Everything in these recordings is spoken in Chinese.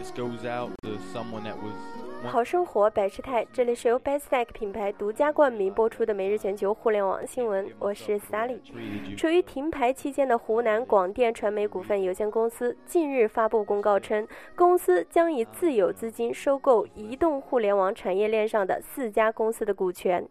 This goes out to someone that was 好生活百事态，这里是由 Bestec 品牌独家冠名播出的每日全球互联网新闻，我是 Sally。处于停牌期间的湖南广电传媒股份有限公司近日发布公告称，公司将以自有资金收购移动互联网产业链上的四家公司的股权。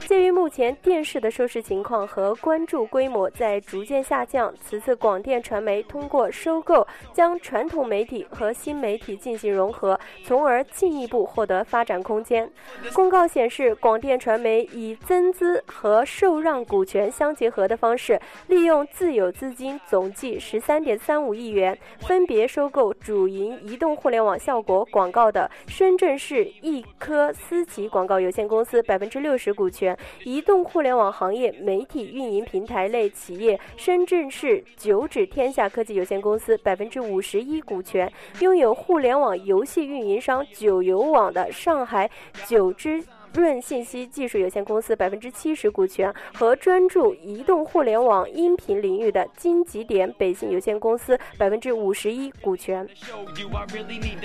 鉴于目前电视的收视情况和关注规模在逐渐下降，此次广电传媒通过收购将传统媒体和新媒体进行融合，从从而进一步获得发展空间。公告显示，广电传媒以增资和受让股权相结合的方式，利用自有资金总计十三点三五亿元，分别收购主营移动互联网效果广告的深圳市易科思奇广告有限公司百分之六十股权，移动互联网行业媒体运营平台类企业深圳市九指天下科技有限公司百分之五十一股权，拥有互联网游戏运营。商九游网的上海九之。润信息技术有限公司百分之七十股权和专注移动互联网音频领域的金极点北信有限公司百分之五十一股权。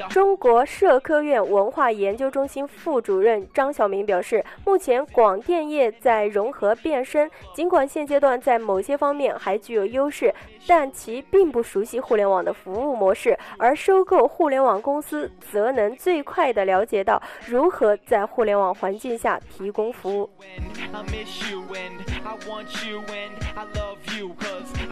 中国社科院文化研究中心副主任张晓明表示，目前广电业在融合变身，尽管现阶段在某些方面还具有优势，但其并不熟悉互联网的服务模式，而收购互联网公司则能最快地了解到如何在互联网环。环境下提供服务。